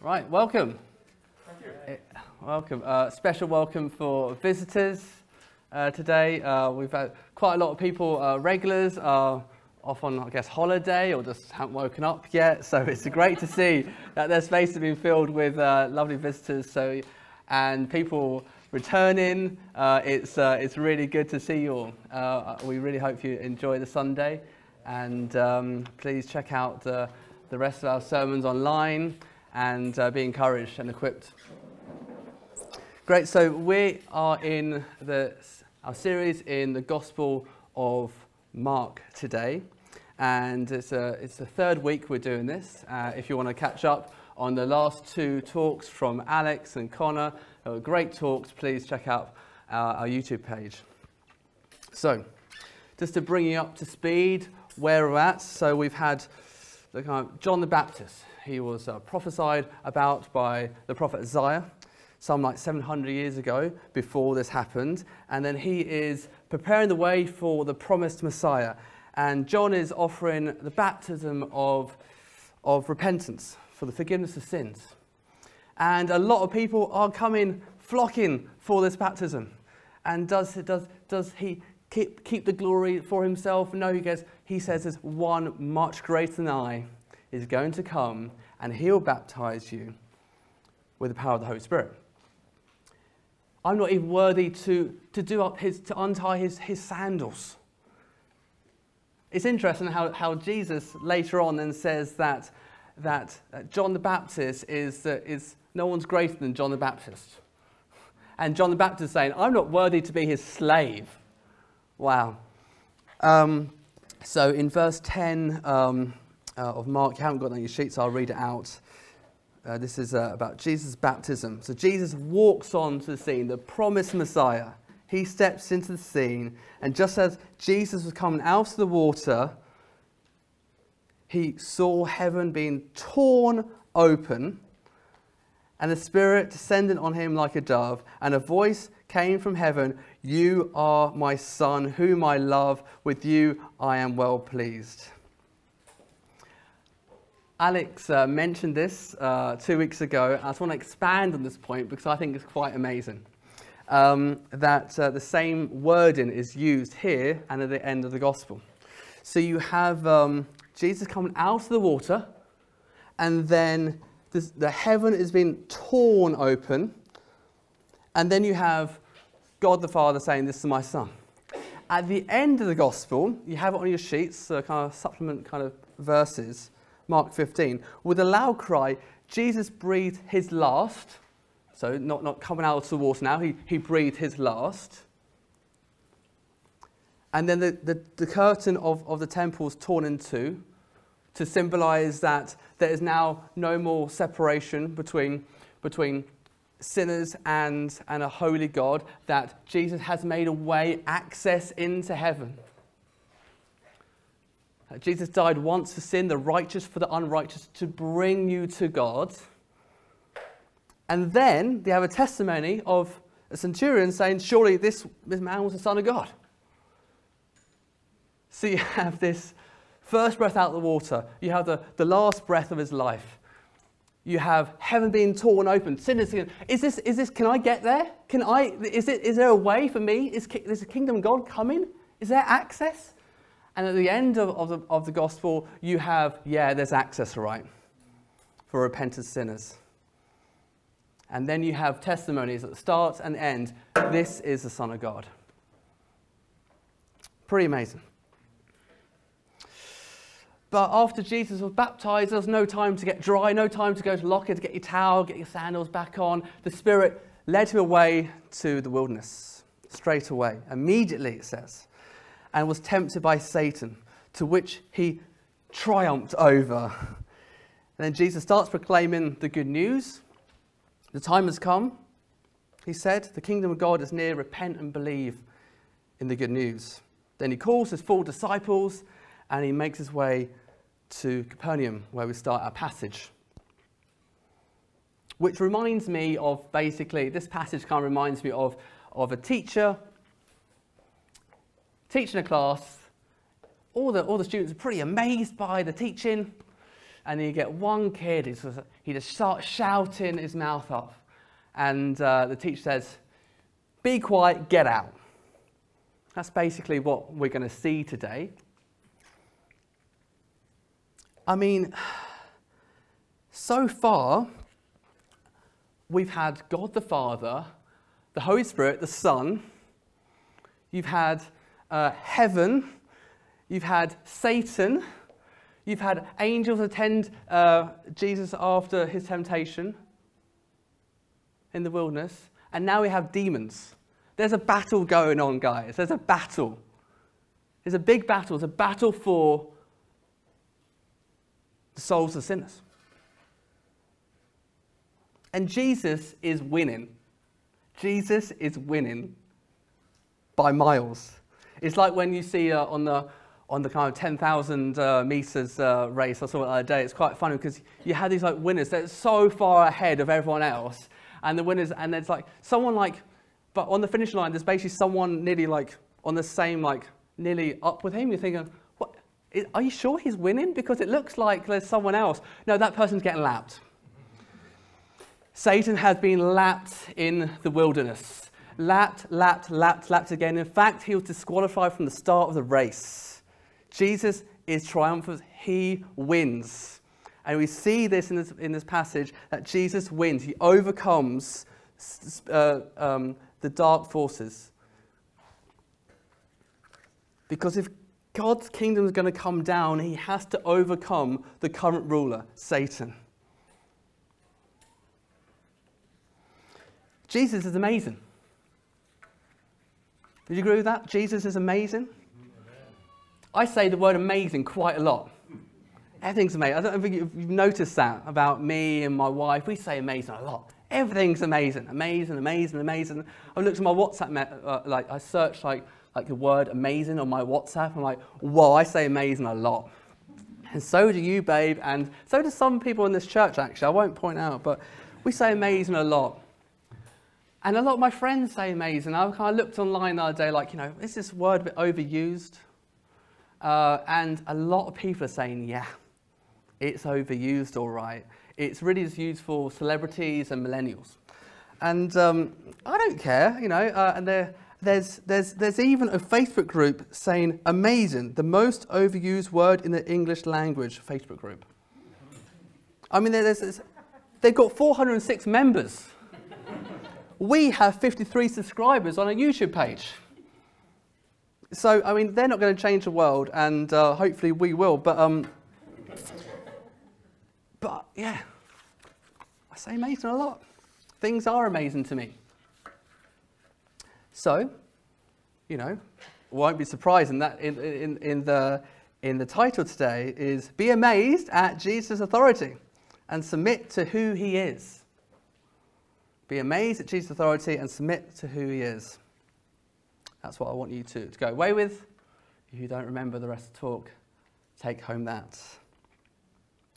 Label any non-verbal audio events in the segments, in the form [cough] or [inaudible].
Right, welcome. Thank you. Welcome. Uh, special welcome for visitors uh, today. Uh, we've had quite a lot of people, uh, regulars, are off on, I guess, holiday or just haven't woken up yet. So it's great to see that their space has been filled with uh, lovely visitors. So, and people returning. Uh, it's uh, it's really good to see you all. Uh, we really hope you enjoy the Sunday, and um, please check out the the rest of our sermons online and uh, be encouraged and equipped. Great. So we are in the our series in the Gospel of Mark today, and it's a it's the third week we're doing this. Uh, if you want to catch up on the last two talks from Alex and Connor, great talks. Please check out our, our YouTube page. So, just to bring you up to speed where we're at. So we've had the kind of John the Baptist. He was uh, prophesied about by the prophet Isaiah some like 700 years ago before this happened. And then he is preparing the way for the promised Messiah. And John is offering the baptism of, of repentance for the forgiveness of sins. And a lot of people are coming, flocking for this baptism. And does, does, does he keep, keep the glory for himself? No, he goes, he says, there's one much greater than I is going to come, and he'll baptize you with the power of the Holy Spirit. I'm not even worthy to, to do up his, to untie his, his sandals. It's interesting how, how Jesus later on then says that, that John the Baptist is, uh, is no one's greater than John the Baptist. And John the Baptist saying, I'm not worthy to be his slave. Wow. Um, so in verse 10 um, uh, of Mark, you haven't got on your sheets, I'll read it out. Uh, this is uh, about Jesus' baptism. So Jesus walks onto the scene, the promised Messiah. He steps into the scene, and just as Jesus was coming out of the water, he saw heaven being torn open, and the Spirit descended on him like a dove, and a voice came from heaven You are my Son, whom I love. With you I am well pleased. Alex uh, mentioned this uh, two weeks ago. I just want to expand on this point because I think it's quite amazing. Um, that uh, the same wording is used here and at the end of the gospel. So you have um, Jesus coming out of the water, and then this, the heaven is being torn open, and then you have God the Father saying, This is my son. At the end of the gospel, you have it on your sheets, uh, kind of supplement kind of verses. Mark 15, with a loud cry, Jesus breathed his last. So, not, not coming out of the water now, he, he breathed his last. And then the, the, the curtain of, of the temple is torn in two to symbolize that there is now no more separation between, between sinners and, and a holy God, that Jesus has made a way, access into heaven. Uh, Jesus died once for sin, the righteous for the unrighteous, to bring you to God. And then they have a testimony of a centurion saying, Surely this, this man was the Son of God. So you [laughs] have this first breath out of the water, you have the, the last breath of his life. You have heaven being torn open. Sinners is this, is this, can I get there? Can I, is, it, is there a way for me? Is, is the kingdom of God coming? Is there access? And at the end of, of, the, of the gospel, you have, yeah, there's access, right, for repentant sinners. And then you have testimonies at the start and end. This is the Son of God. Pretty amazing. But after Jesus was baptized, there was no time to get dry, no time to go to locker to get your towel, get your sandals back on. The Spirit led him away to the wilderness, straight away. Immediately, it says and was tempted by Satan, to which he triumphed over. And then Jesus starts proclaiming the good news. The time has come, he said, the kingdom of God is near, repent and believe in the good news. Then he calls his four disciples and he makes his way to Capernaum, where we start our passage. Which reminds me of basically, this passage kind of reminds me of, of a teacher teaching a class. All the, all the students are pretty amazed by the teaching. and then you get one kid, just, he just starts shouting his mouth off. And uh, the teacher says, Be quiet, get out. That's basically what we're going to see today. I mean, so far, we've had God the Father, the Holy Spirit, the Son, you've had uh, heaven, you've had Satan, you've had angels attend uh, Jesus after his temptation in the wilderness, and now we have demons. There's a battle going on, guys. There's a battle. There's a big battle. It's a battle for the souls of sinners. And Jesus is winning. Jesus is winning by miles. It's like when you see uh, on the on the kind of 10,000 uh, meters uh, race I saw it the other day. It's quite funny because you had these like winners that are so far ahead of everyone else, and the winners, and it's like someone like, but on the finish line, there's basically someone nearly like on the same like nearly up with him. You're thinking, what? Are you sure he's winning? Because it looks like there's someone else. No, that person's getting lapped. Satan has been lapped in the wilderness. Lapped, lapped, lapped, lapped again. In fact, he was disqualified from the start of the race. Jesus is triumphant. He wins. And we see this in this, in this passage that Jesus wins. He overcomes uh, um, the dark forces. Because if God's kingdom is going to come down, he has to overcome the current ruler, Satan. Jesus is amazing. Did you agree with that? Jesus is amazing? I say the word amazing quite a lot. Everything's amazing. I don't think you've noticed that about me and my wife. We say amazing a lot. Everything's amazing, amazing, amazing, amazing. I looked at my WhatsApp, uh, like I searched like, like the word amazing on my WhatsApp. I'm like, whoa, I say amazing a lot. And so do you, babe, and so do some people in this church, actually. I won't point out, but we say amazing a lot. And a lot of my friends say amazing. I kind of looked online the other day, like, you know, is this word a bit overused? Uh, and a lot of people are saying, yeah, it's overused, all right. It's really used for celebrities and millennials. And um, I don't care, you know, uh, and there, there's, there's, there's even a Facebook group saying, amazing, the most overused word in the English language Facebook group. I mean, there's, there's, they've got 406 members we have 53 subscribers on a YouTube page. So, I mean, they're not going to change the world, and uh, hopefully we will. But, um, but yeah, I say amazing a lot. Things are amazing to me. So, you know, won't be surprising that in, in, in, the, in the title today is Be Amazed at Jesus' Authority and Submit to Who He Is. Be amazed at Jesus' authority and submit to who he is. That's what I want you to, to go away with. If you don't remember the rest of the talk, take home that.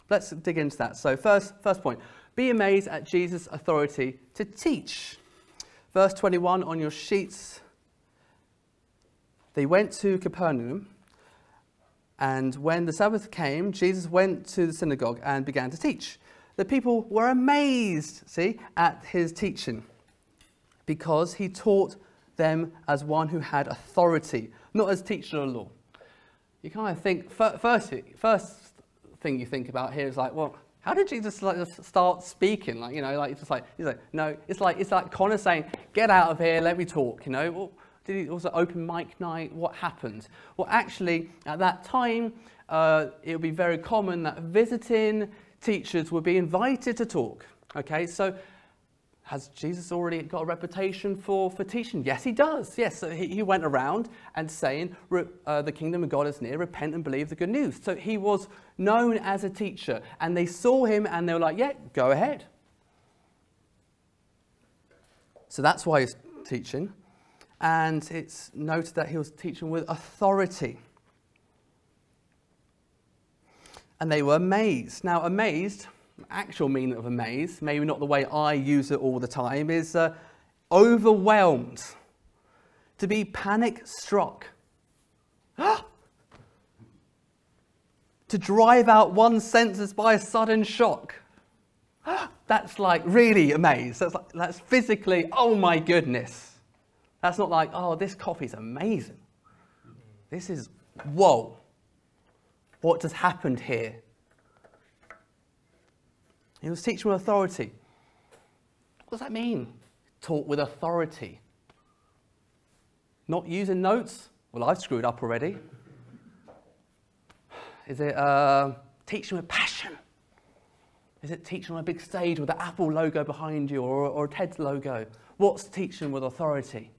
Let's dig into that. So, first, first point be amazed at Jesus' authority to teach. Verse 21 on your sheets. They went to Capernaum, and when the Sabbath came, Jesus went to the synagogue and began to teach the people were amazed, see, at his teaching because he taught them as one who had authority, not as teacher of law. You kind of think, first, first thing you think about here is like, well, how did Jesus like start speaking? Like, you know, like, just like, he's like, no, it's like, it's like Connor saying, get out of here, let me talk, you know. Well, did he also open mic night? What happened? Well, actually, at that time, uh, it would be very common that visiting teachers would be invited to talk. Okay, so has Jesus already got a reputation for, for teaching? Yes, he does. Yes, so he, he went around and saying, uh, The kingdom of God is near, repent and believe the good news. So he was known as a teacher, and they saw him and they were like, Yeah, go ahead. So that's why he's teaching. And it's noted that he was teaching with authority and they were amazed. Now, amazed, actual meaning of amazed, maybe not the way I use it all the time, is uh, overwhelmed, to be panic struck. [gasps] to drive out one's senses by a sudden shock. [gasps] That's like really amazed. That's, like, that's physically, oh my goodness. That's not like, oh, this coffee's amazing. This is, whoa. What just happened here? He was teaching with authority. What does that mean? Taught with authority. Not using notes? Well, I've screwed up already. Is it uh, teaching with passion? Is it teaching on a big stage with the Apple logo behind you or, or a TED logo? What's teaching with authority?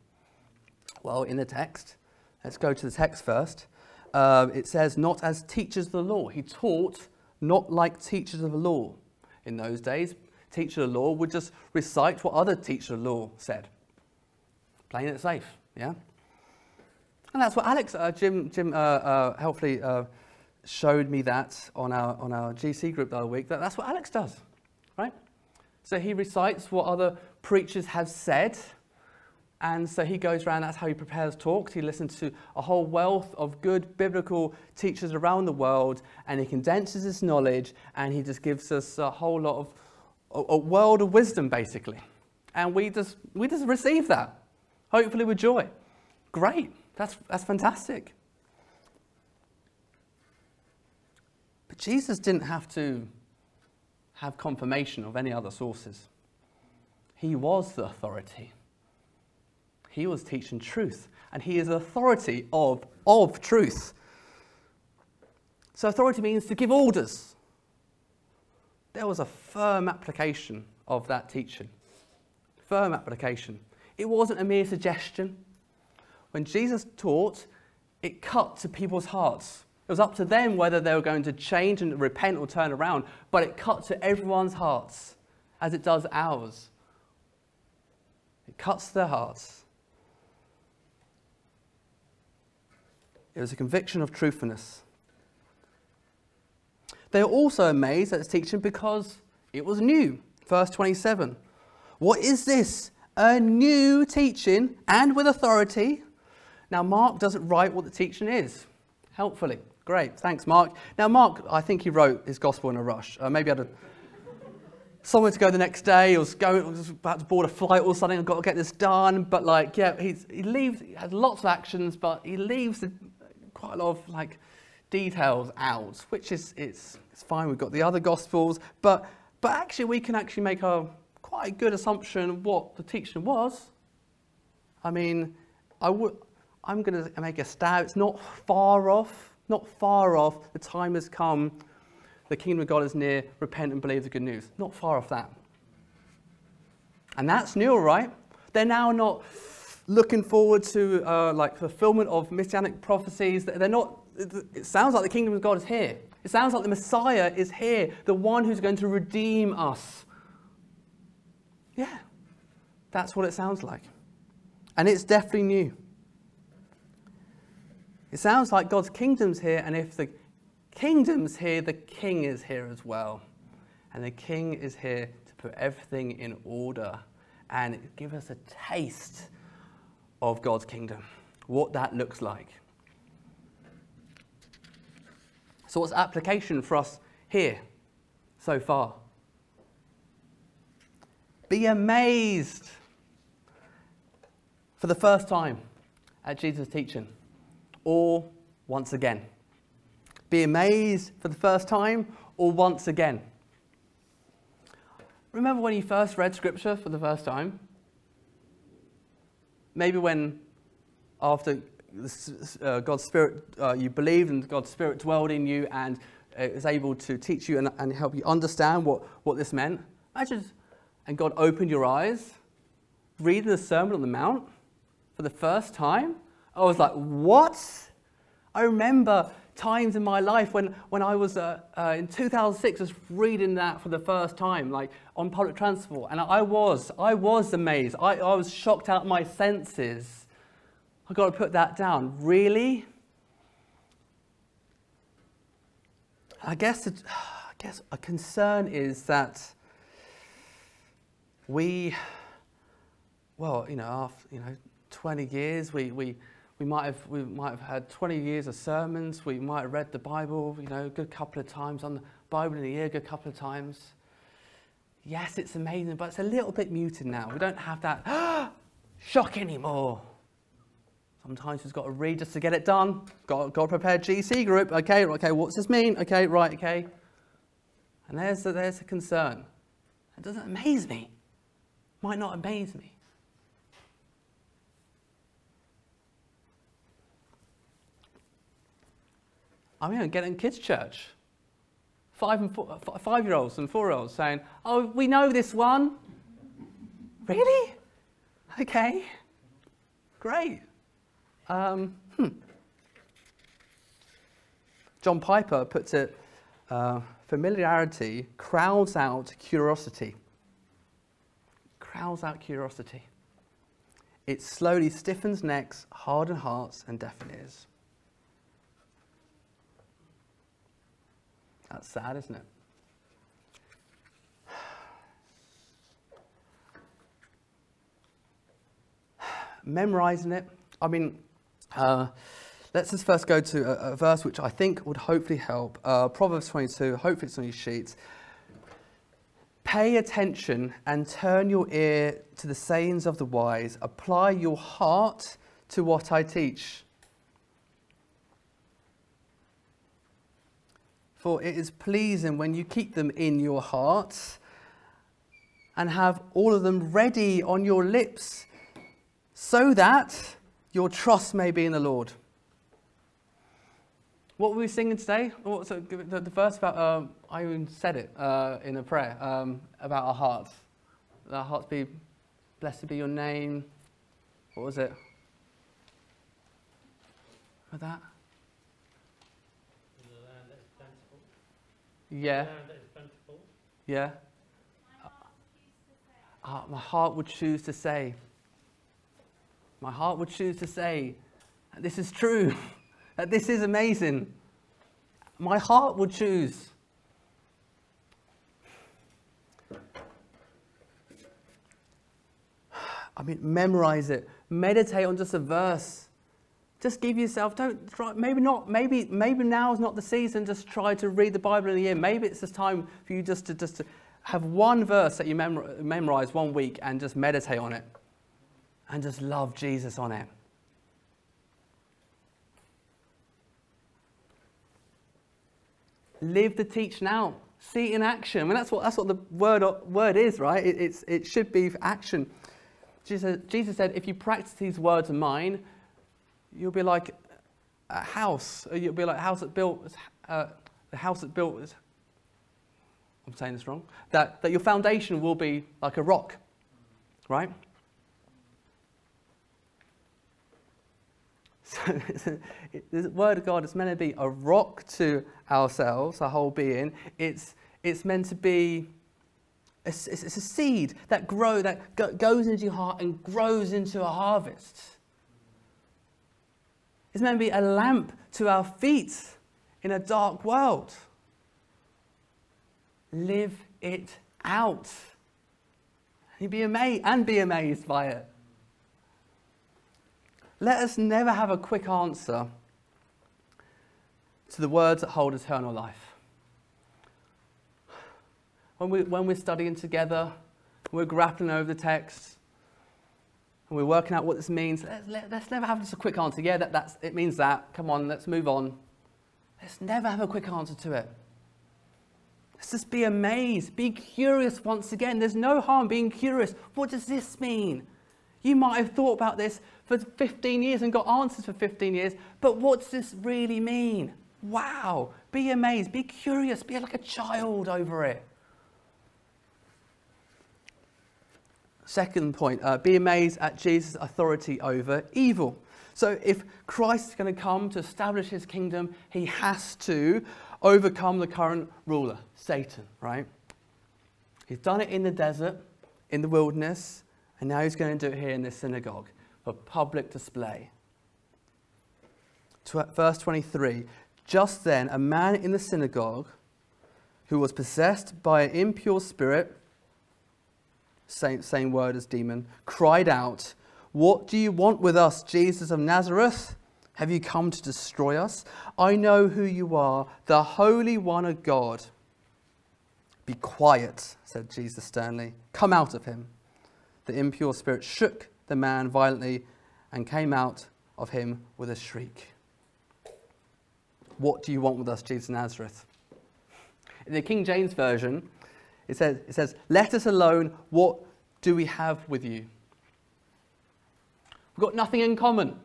Well, in the text, let's go to the text first. Uh, it says, not as teachers of the law. He taught not like teachers of the law. In those days, teacher of the law would just recite what other teacher of the law said. Playing it safe, yeah? And that's what Alex, uh, Jim, Jim uh, uh helpfully uh, showed me that on our, on our GC group the other week, that that's what Alex does, right? So he recites what other preachers have said, and so he goes around, that's how he prepares talks. He listens to a whole wealth of good biblical teachers around the world, and he condenses his knowledge, and he just gives us a whole lot of, a, world of wisdom, basically. And we just, we just receive that, hopefully with joy. Great, that's, that's fantastic. But Jesus didn't have to have confirmation of any other sources. He was the authority. He was teaching truth, and he is authority of, of truth. So, authority means to give orders. There was a firm application of that teaching. Firm application. It wasn't a mere suggestion. When Jesus taught, it cut to people's hearts. It was up to them whether they were going to change and repent or turn around, but it cut to everyone's hearts as it does ours. It cuts their hearts. It was a conviction of truthfulness. They are also amazed at his teaching because it was new. Verse 27. What is this? A new teaching and with authority. Now, Mark doesn't write what the teaching is, helpfully. Great, thanks, Mark. Now, Mark, I think he wrote his gospel in a rush. Uh, maybe I had a, somewhere to go the next day. He was going, was about to board a flight or something. I've got to get this done. But like, yeah, he leaves. He has lots of actions, but he leaves the, quite a lot of like details out, which is it's it's fine. We've got the other gospels, but but actually we can actually make a quite a good assumption of what the teaching was. I mean, I would. I'm going to make a stab. It's not far off not far off. The time has come. The kingdom of God is near. Repent and believe the good news. Not far off that. And that's new, right? They're now not looking forward to uh, like fulfillment of messianic prophecies. They're not. It sounds like the kingdom of God is here. It sounds like the Messiah is here, the one who's going to redeem us. Yeah, that's what it sounds like. And it's definitely new. It sounds like God's kingdom's here, and if the kingdom's here, the king is here as well. And the king is here to put everything in order and give us a taste of God's kingdom, what that looks like. So, what's application for us here so far? Be amazed for the first time at Jesus' teaching or once again. Be amazed for the first time or once again. Remember when you first read Scripture for the first time? Maybe when, after uh, God's Spirit, uh, you believed and God's Spirit dwelled in you and uh, was able to teach you and, and help you understand what, what this meant. Imagine, and God opened your eyes, reading the Sermon on the Mount for the first time I was like, what? I remember times in my life when, when I was uh, uh, in 2006, was reading that for the first time, like on public transport. And I was, I was amazed. I, I was shocked out my senses. I've got to put that down. Really? I guess, it, [sighs] I guess a concern is that we, well, you know, after, you know, 20 years, we, we, we might have we might have had 20 years of sermons. We might have read the Bible, you know, a good couple of times on the Bible in a year, a good couple of times. Yes, it's amazing, but it's a little bit muted now. We don't have that [gasps] shock anymore. Sometimes we've got to read just to get it done. Got, got GC group. Okay, okay, what's this mean? Okay, right, okay. And there's the, there's a concern. It doesn't amaze me. Might not amaze me. I'm getting kids' church. Five and four, five-year-olds and four-year-olds saying, "Oh, we know this one." Really? Okay. Great. Um, hmm. John Piper puts it: uh, familiarity crowds out curiosity. Crowds out curiosity. It slowly stiffens necks, hardens hearts, and deafens ears. That's sad, isn't it? [sighs] Memorizing it. I mean, uh, let's just first go to a, a, verse which I think would hopefully help. Uh, Proverbs 22, hopefully it's on your sheets. Pay attention and turn your ear to the sayings of the wise. Apply your heart to what I teach. For it is pleasing when you keep them in your heart and have all of them ready on your lips, so that your trust may be in the Lord. What were we singing today? Oh, so the, the verse about, um, I even said it uh, in a prayer um, about our hearts. Our hearts be, blessed be your name. What was it? For that? Yeah. Yeah. Uh, my heart would choose to say. My heart would choose to say, this is true, [laughs] that this is amazing. My heart would choose. [sighs] I mean, memorize it. Meditate on just a verse. Just give yourself, don't try, maybe not, maybe, maybe now is not the season, just try to read the Bible in a year. Maybe it's just time for you just to, just to have one verse that you memor- memorize one week and just meditate on it and just love Jesus on it. Live the teach now. See in action. I mean, that's what, that's what the word, word is, right? It, it's, it should be action. Jesus, Jesus said, if you practice these words of mine, You'll be like a house. You'll be like house that's built, uh, the house that's built is, I'm saying this wrong, that, that your foundation will be like a rock, right? [laughs] So [laughs] the word of God is meant to be a rock to ourselves, our whole being. It's, it's meant to be a, it's a seed that grow that goes into your heart and grows into a harvest. It's meant to be a lamp to our feet in a dark world. Live it out. And be amazed and be amazed by it. Let us never have a quick answer to the words that hold eternal life. When, we, when we're studying together, we're grappling over the text, and we're working out what this means, let's, let, us never have just a quick answer. Yeah, that, that's, it means that. Come on, let's move on. Let's never have a quick answer to it. Let's just be amazed, be curious once again. There's no harm being curious. What does this mean? You might have thought about this for 15 years and got answers for 15 years, but what does this really mean? Wow, be amazed, be curious, be like a child over it. Second point, uh, be amazed at Jesus' authority over evil. So, if Christ is going to come to establish his kingdom, he has to overcome the current ruler, Satan, right? He's done it in the desert, in the wilderness, and now he's going to do it here in this synagogue for public display. Verse 23 Just then, a man in the synagogue who was possessed by an impure spirit same, same word as demon, cried out, What do you want with us, Jesus of Nazareth? Have you come to destroy us? I know who you are, the Holy One of God. Be quiet, said Jesus sternly. Come out of him. The impure spirit shook the man violently and came out of him with a shriek. What do you want with us, Jesus of Nazareth? In the King James Version, it says, it says, Let us alone. What do we have with you? We've got nothing in common.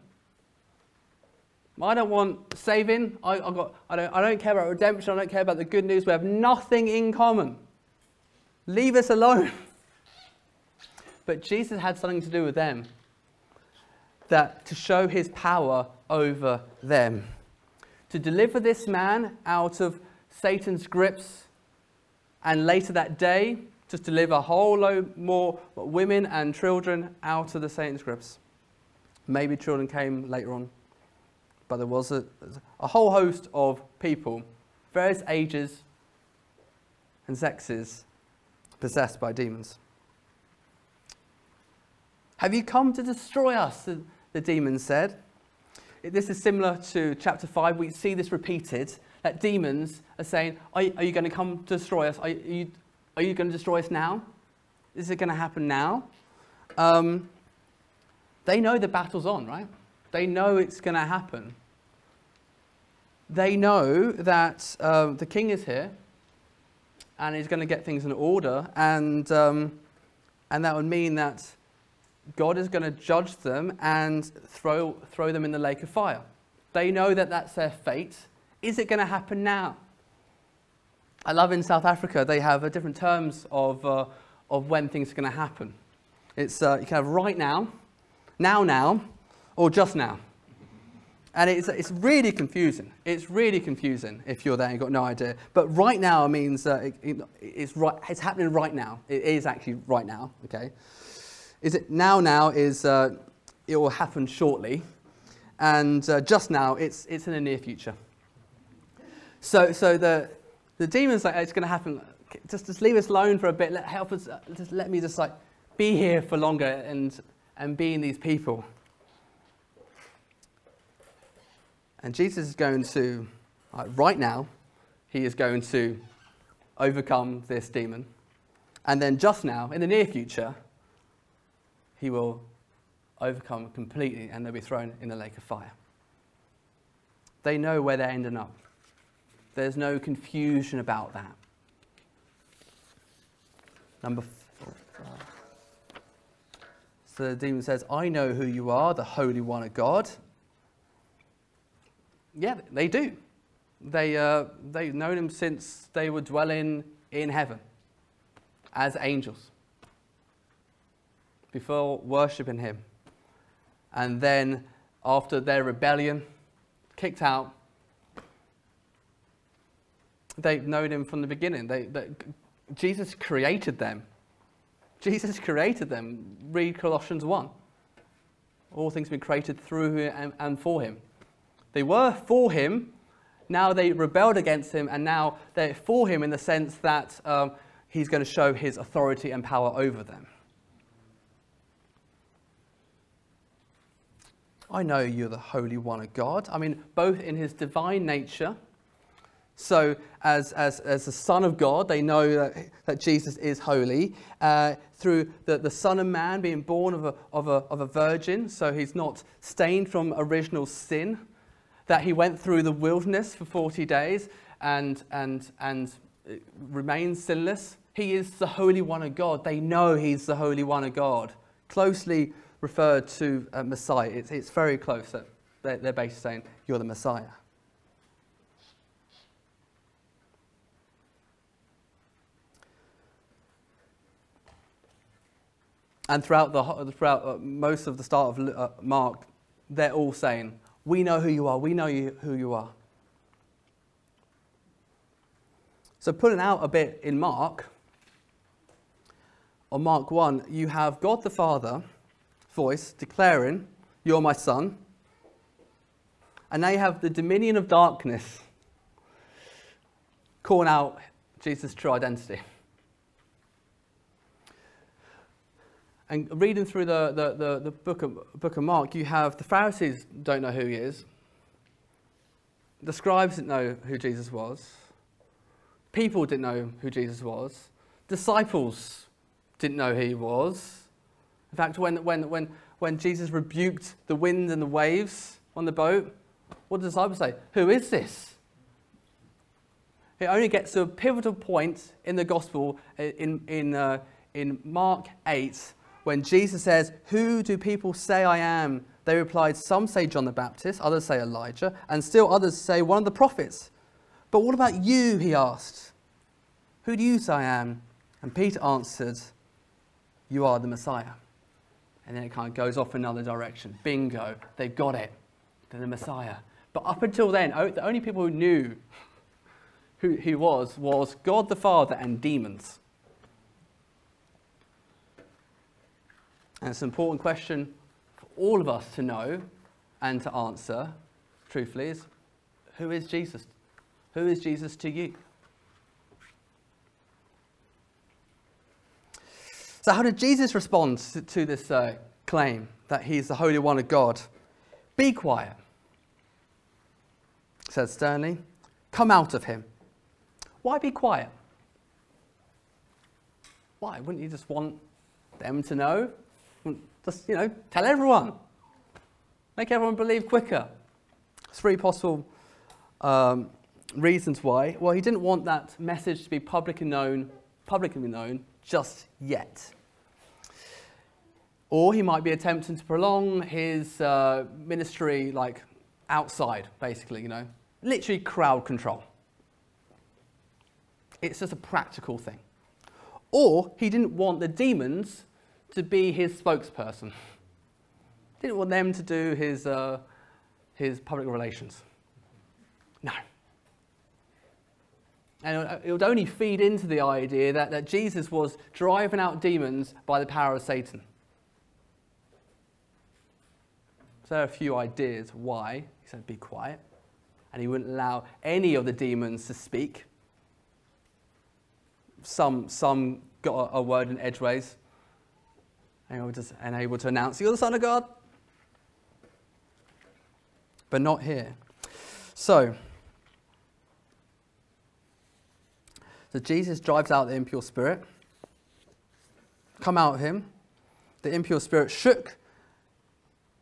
I don't want saving. I, I, got, I, don't, I don't care about redemption. I don't care about the good news. We have nothing in common. Leave us alone. [laughs] But Jesus had something to do with them, that to show his power over them. To deliver this man out of Satan's grips, and later that day, to deliver a whole load more women and children out of the Satan's grips. Maybe children came later on but there was a, a whole host of people, various ages and sexes, possessed by demons. Have you come to destroy us? The, the demons said. This is similar to chapter 5. We see this repeated that demons are saying, Are, are you going to come destroy us? Are you, are you going to destroy us now? Is it going to happen now? Um, they know the battle's on, right? They know it's going to happen. They know that um, the king is here and he's going to get things in order, and, um, and that would mean that God is going to judge them and throw, throw them in the lake of fire. They know that that's their fate. Is it going to happen now? I love in South Africa, they have uh, different terms of, uh, of when things are going to happen. It's, uh, you can have right now, now, now, or just now. And it's, it's really confusing. It's really confusing if you're there and you've got no idea. But right now means uh, it, it, it's, right, it's happening right now. It is actually right now, okay? Is it now now is uh, it will happen shortly. And uh, just now, it's, it's in the near future. So, so the, the demon's like, it's going to happen. Just, just leave us alone for a bit. Let, help us. Uh, just let me just like be here for longer and, and be in these people. And Jesus is going to, uh, right now, he is going to overcome this demon. And then just now, in the near future, he will overcome completely and they'll be thrown in the lake of fire. They know where they're ending up. There's no confusion about that. Number four. So the demon says, I know who you are, the Holy One of God. Yeah, they do. They, uh, they've known him since they were dwelling in heaven as angels before worshipping him. And then, after their rebellion, kicked out, they've known him from the beginning. They, they, Jesus created them. Jesus created them. Read Colossians 1. All things have been created through him and, and for him. They were for him, now they rebelled against him, and now they're for him in the sense that um, he's going to show his authority and power over them. I know you're the Holy One of God. I mean, both in his divine nature. So, as, as, as the Son of God, they know that, that Jesus is holy. Uh, through the, the Son of Man being born of a, of, a, of a virgin, so he's not stained from original sin that he went through the wilderness for 40 days and, and, and remains sinless. He is the Holy One of God. They know he's the Holy One of God. Closely referred to uh, Messiah. It's, it's very close. They're, they're basically saying, You're the Messiah. And throughout, the, throughout uh, most of the start of uh, Mark, they're all saying, we know who you are. We know you, who you are. So, pulling out a bit in Mark, on Mark 1, you have God the Father voice declaring, You're my son. And now you have the dominion of darkness calling out Jesus' true identity. And reading through the, the, the, the book, of, book of Mark, you have the Pharisees don't know who he is. The scribes didn't know who Jesus was. People didn't know who Jesus was. Disciples didn't know who he was. In fact, when, when, when, when Jesus rebuked the wind and the waves on the boat, what did the disciples say? Who is this? It only gets to a pivotal point in the gospel in, in, uh, in Mark 8 when Jesus says, Who do people say I am? They replied, Some say John the Baptist, others say Elijah, and still others say one of the prophets. But what about you? He asked. Who do you say I am? And Peter answered, You are the Messiah. And then it kind of goes off in another direction. Bingo, they've got it. They're the Messiah. But up until then, the only people who knew who he was was God the Father and demons. And it's an important question for all of us to know and to answer, truthfully, is who is Jesus? Who is Jesus to you? So, how did Jesus respond to, this uh, claim that he's the Holy One of God? Be quiet, said sternly. Come out of him. Why be quiet? Why? Wouldn't you just want them to know? Just, you know, tell everyone. Make everyone believe quicker. Three possible um, reasons why. Well, he didn't want that message to be publicly known, publicly known just yet. Or he might be attempting to prolong his uh, ministry like outside, basically, you know, literally crowd control. It's just a practical thing. Or he didn't want the demons to be his spokesperson. Didn't want them to do his, uh, his public relations. No. And it would only feed into the idea that, that Jesus was driving out demons by the power of Satan. So there are a few ideas why he said, be quiet. And he wouldn't allow any of the demons to speak. Some, some got a, a word in edgeways and able, to, and able to announce, You're the Son of God. But not here. So, so Jesus drives out the impure spirit. Come out of him. The impure spirit shook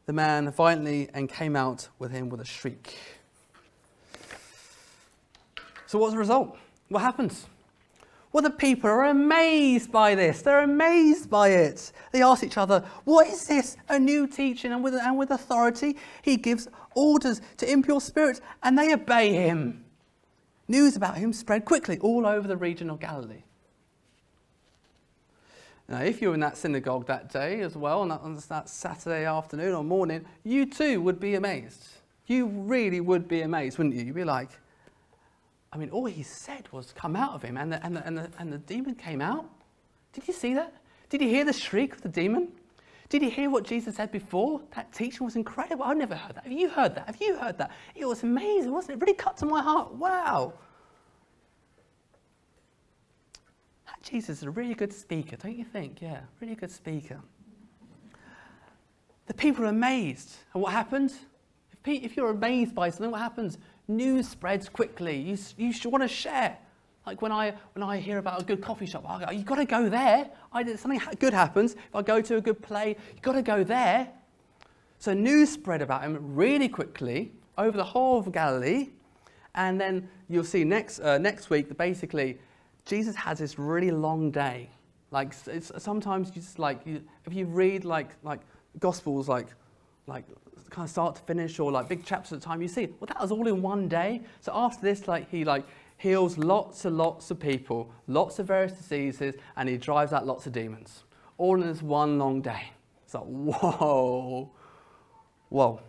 the man violently and came out with him with a shriek. So, what's the result? What happens? Well, the people are amazed by this. They're amazed by it. They ask each other, What is this? A new teaching, and with, and with authority, he gives orders to impure spirits, and they obey him. News about him spread quickly all over the region of Galilee. Now, if you were in that synagogue that day as well, on that, on that Saturday afternoon or morning, you too would be amazed. You really would be amazed, wouldn't you? You'd be like, I mean, all he said was come out of him, and the, and the, and the, and the demon came out. Did you see that? Did you hear the shriek of the demon? Did you hear what Jesus said before? That teaching was incredible. I've never heard that. Have you heard that? Have you heard that? It was amazing, wasn't it? It really cut to my heart. Wow. Jesus is a really good speaker, don't you think? Yeah, really good speaker. The people are amazed. And what happened? If, if you're amazed by something, what happens? News spreads quickly. You, you should want to share. Like when I, when I hear about a good coffee shop, I go, you've got to go there. I, something good happens. If I go to a good play, you've got to go there. So news spread about him really quickly over the whole of Galilee. And then you'll see next, uh, next week that basically Jesus has this really long day. Like sometimes you just like you, if you read like like Gospels like like kind of start to finish or like big chapters at a time, you see well that was all in one day. So after this, like he like heals lots and lots of people, lots of various diseases, and he drives out lots of demons, all in this one long day. It's like whoa, whoa.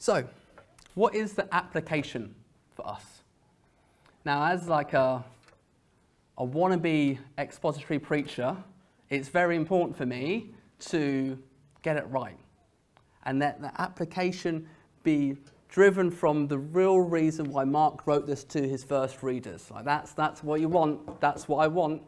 So, what is the application for us? Now, as like a, a wannabe expository preacher, it's very important for me to get it right. And that the application be driven from the real reason why Mark wrote this to his first readers. Like that's, that's what you want, that's what I want.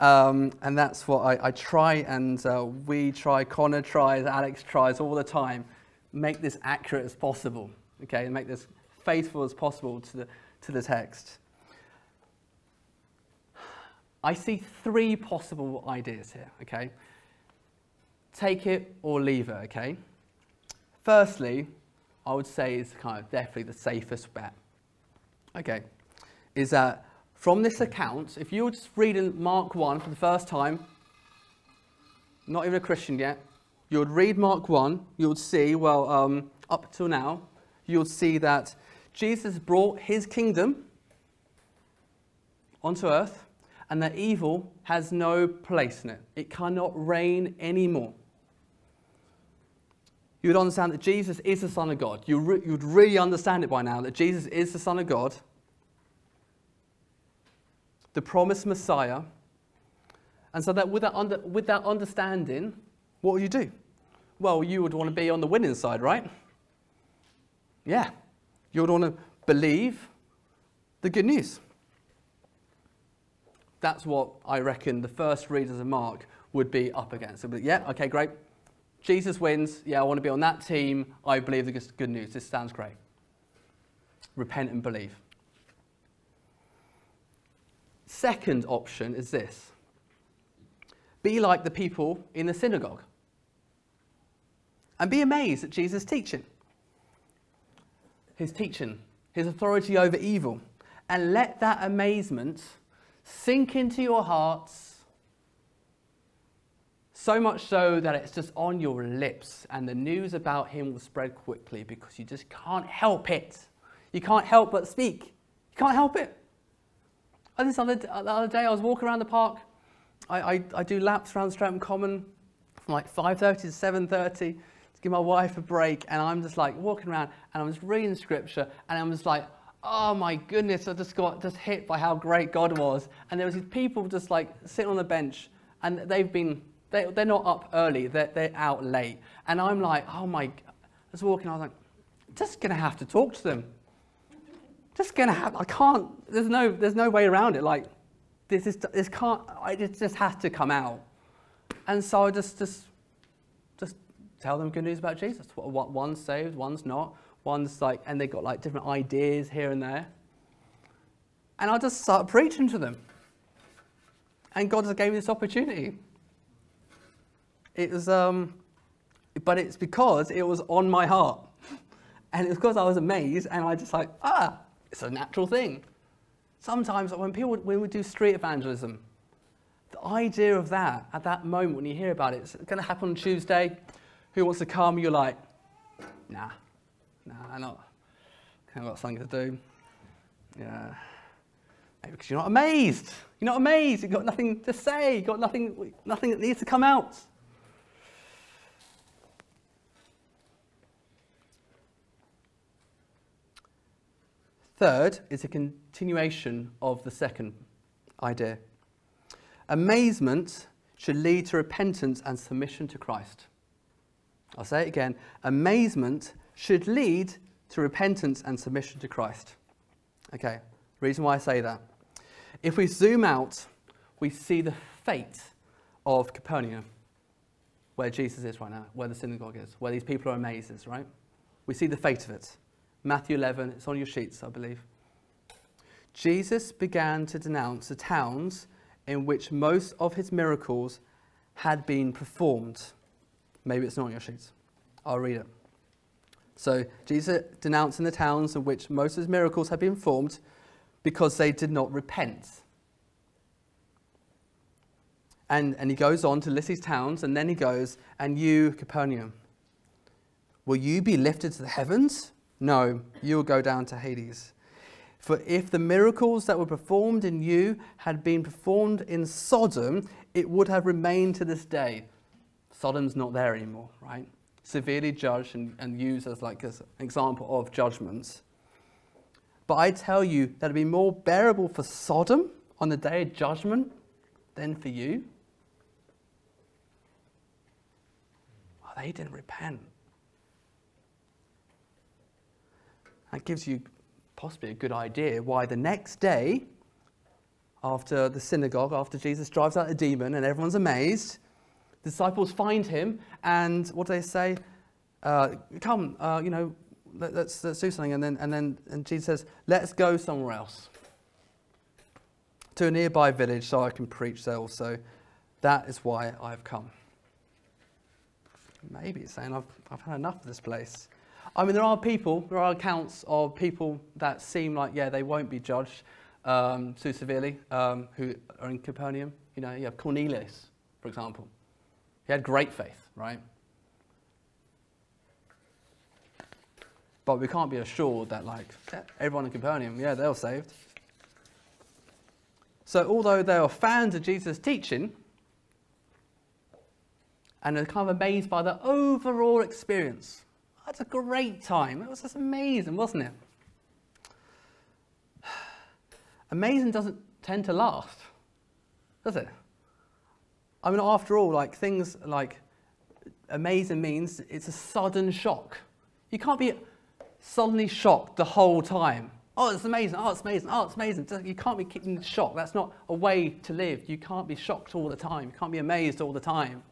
Um, and that's what I, I try and uh, we try, Connor tries, Alex tries all the time. Make this accurate as possible, okay? And make this faithful as possible to the, to the text. I see three possible ideas here, okay? Take it or leave it, okay? Firstly, I would say is kind of definitely the safest bet, okay, is that from this account, if you were just reading Mark 1 for the first time, not even a Christian yet, you would read Mark 1, you would see, well, um, up till now, you would see that Jesus brought his kingdom onto earth and that evil has no place in it. It cannot reign anymore. You would understand that Jesus is the Son of God. You re- you'd really understand it by now that Jesus is the Son of God, the promised Messiah. And so that with that, under, with that understanding, what would you do? Well, you would want to be on the winning side, right? Yeah. You would want to believe the good news. That's what I reckon the first readers of Mark would be up against. Yeah, okay, great. Jesus wins. Yeah, I want to be on that team. I believe the good news. This sounds great. Repent and believe. Second option is this be like the people in the synagogue and be amazed at Jesus' teaching, his teaching, his authority over evil, and let that amazement sink into your hearts so much so that it's just on your lips, and the news about him will spread quickly because you just can't help it. You can't help but speak. You can't help it. And this other, uh, the other day, I was walking around the park. I, I, I do laps around Streatham Common from like 5.30 to 7.30 to give my wife a break. And I'm just like walking around and I'm just reading scripture and I'm just like, oh my goodness, I just got just hit by how great God was. And there was these people just like sitting on the bench and they've been they, they're not up early, they're, they're out late. And I'm like, oh my, I was walking, I was like, just to have to talk to them. Just to have, I can't, there's no, there's no way around it. Like, this is, this can't, it just has to come out. And so I just, just, just tell them good news about Jesus. What, One's saved, one's not. One's like, and they've got like different ideas here and there. And I just start preaching to them. And God just gave me this opportunity. It was, um, but it's because it was on my heart. [laughs] And it's because I was amazed and I just like, ah, it's a natural thing. Sometimes when people, when we do street evangelism, the idea of that at that moment when you hear about it, it's going to happen on Tuesday. Who wants to come? You're like, nah, nah, I'm not. I've got something to do. Yeah. Maybe because you're not amazed. You're not amazed. You've got nothing to say. You've got nothing, nothing that needs to come out. Third is a continuation of the second idea. Amazement should lead to repentance and submission to Christ. I'll say it again. Amazement should lead to repentance and submission to Christ. Okay, reason why I say that. If we zoom out, we see the fate of Capernaum, where Jesus is right now, where the synagogue is, where these people are amazed, right? We see the fate of it. Matthew 11, it's on your sheets, I believe. Jesus began to denounce the towns in which most of his miracles had been performed. Maybe it's not on your sheets. I'll read it. So, Jesus denouncing the towns in which most of his miracles had been performed because they did not repent. And, and he goes on to list these towns, and then he goes, And you, Capernaum, will you be lifted to the heavens? No, you will go down to Hades. For if the miracles that were performed in you had been performed in Sodom, it would have remained to this day. Sodom's not there anymore, right? Severely judged and, and used as like an example of judgments. But I tell you that it'd be more bearable for Sodom on the day of judgment than for you. Well, they didn't repent. That gives you possibly a good idea why the next day, after the synagogue, after Jesus drives out a demon and everyone's amazed. The disciples find him, and what do they say? Uh, come, uh, you know, let, us let's do something. And then, and then and Jesus says, let's go somewhere else to a nearby village so I can preach there also. That is why I've come. Maybe it's saying I've, I've had enough of this place. I mean, there are people, there are accounts of people that seem like, yeah, they won't be judged um, too severely, um, who are in Capernaum. You know, you have Cornelius, for example. He had great faith, right? But we can't be assured that, like, everyone in Capernaum, yeah, they're saved. So, although they are fans of Jesus' teaching and are kind of amazed by the overall experience, that's a great time. It was just amazing, wasn't it? [sighs] Amazing doesn't tend to last, does it? I mean, after all, like things like amazing means it's a sudden shock. You can't be suddenly shocked the whole time. Oh, it's amazing. Oh, it's amazing. Oh, it's amazing. You can't be shocked. That's not a way to live. You can't be shocked all the time. You can't be amazed all the time.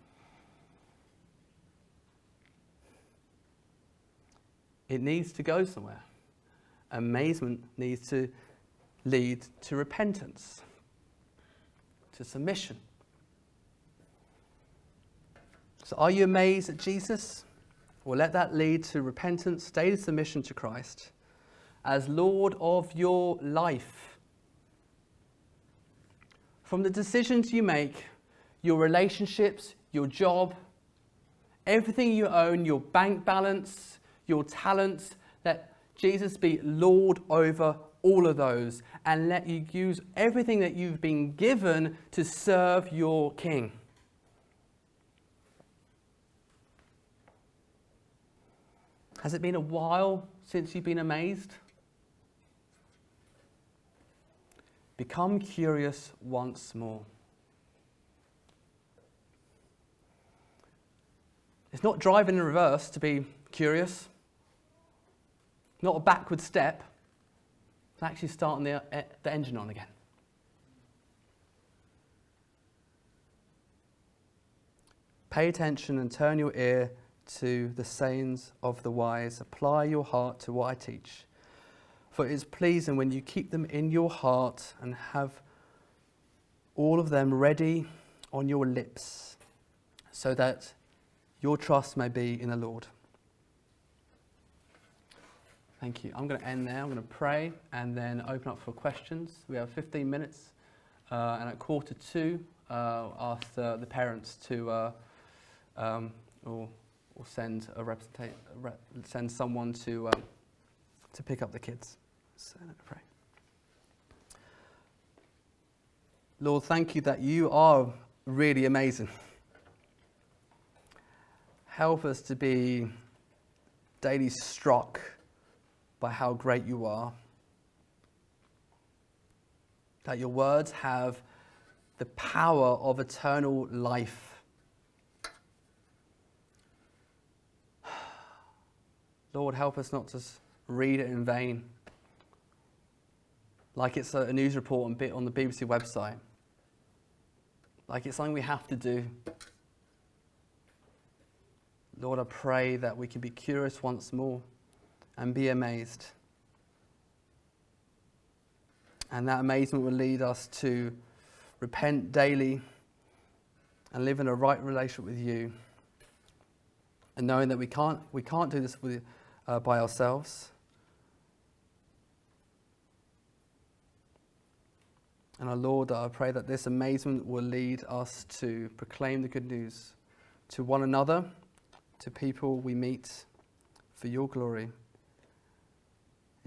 It needs to go somewhere. Amazement needs to lead to repentance, to submission. So, are you amazed at Jesus? Well, let that lead to repentance, daily submission to Christ as Lord of your life. From the decisions you make, your relationships, your job, everything you own, your bank balance, your talents, let Jesus be Lord over all of those and let you use everything that you've been given to serve your King. Has it been a while since you've been amazed? Become curious once more. It's not driving in reverse to be curious, not a backward step. It's actually starting the, eh, the engine on again. Pay attention and turn your ear to the sayings of the wise. Apply your heart to what I teach. For it is pleasing when you keep them in your heart and have all of them ready on your lips, so that your trust may be in the Lord. Thank you. I'm going to end there. I'm going to pray and then open up for questions. We have 15 minutes, uh, and at quarter two, uh, ask the, the parents to uh, um, or, or send a representative, send someone to um, to pick up the kids. So let's pray. Lord, thank you that you are really amazing. Help us to be daily struck by how great you are. That your words have the power of eternal life. [sighs] Lord, help us not to read it in vain like it's a, news report on, the BBC website, like it's something we have to do. Lord, I pray that we can be curious once more and be amazed. And that amazement will lead us to repent daily and live in a right relationship with you. And knowing that we can't, we can't do this with, uh, by ourselves. And our Lord, I pray that this amazement will lead us to proclaim the good news to one another, to people we meet, for your glory.